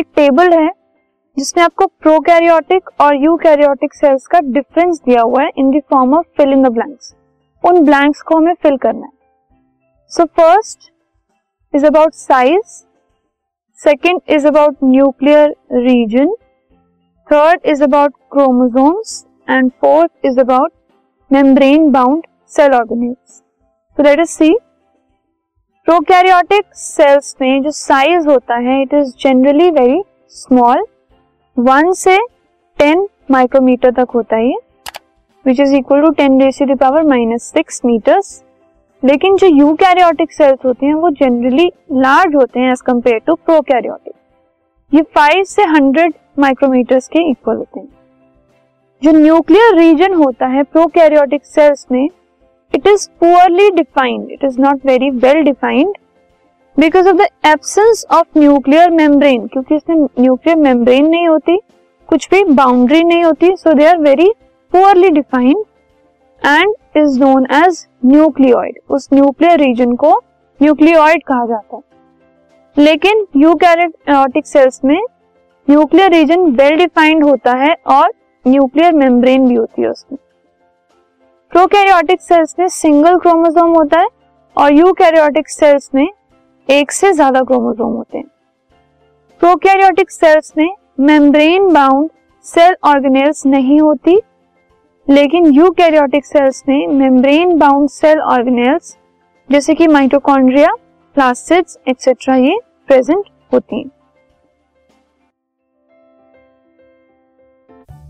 एक टेबल है, जिसमें आपको प्रोकैरियोटिक और यूकैरियोटिक सेल्स का डिफरेंस दिया हुआ है in the form of fill in the blanks उन ब्लैंक्स को हमें फिल करना है। So first is about size second is about nuclear region third is about chromosomes and fourth is about membrane bound cell organelles so let us see prokaryotic cells में जो size होता है it is generally very small one से ten micrometer तक होता है which is equal to ten raise power minus six metres लेकिन जो यू कैरियोटिक सेल्स होते हैं, वो जनरली लार्ज होते हैं as compare to prokaryotic ये फाइव से हंड्रेड माइक्रोमीटर्स के इक्वल होते हैं। जो न्यूक्लियर रीजन होता है प्रोकैरियोटिक सेल्स में it is poorly defined it is not very well defined because of the absence of nuclear membrane क्योंकि इसमें न्यूक्लियर मेम्ब्रेन नहीं होती, कुछ भी बाउंड्री नहीं होती so they are very poorly defined and is known as nucleoid उस nuclear region को न्यूक्लियोइड कहा जाता है. लेकिन यूकैरियोटिक सेल्स में न्यूक्लियर रीजन वेल डिफाइंड होता है और न्यूक्लियर मेम्ब्रेन भी होती है उसमें। प्रोकैरियोटिक सेल्स में सिंगल क्रोमोसोम होता है और यूकैरियोटिक सेल्स में एक से ज़्यादा क्रोमोसोम होते हैं। प्रोकैरियोटिक सेल्स में मेम्ब्रेन बाउंड सेल ऑर्गेनेल्स नहीं होती, लेकिन यूकैरियोटिक सेल्स में मेम्ब्रेन बाउंड सेल ऑर्गेनेल्स जैसे कि माइटोकॉन्ड्रिया प्लास्टिड्स एक्सेट्रा ये प्रेजेंट होती हैं।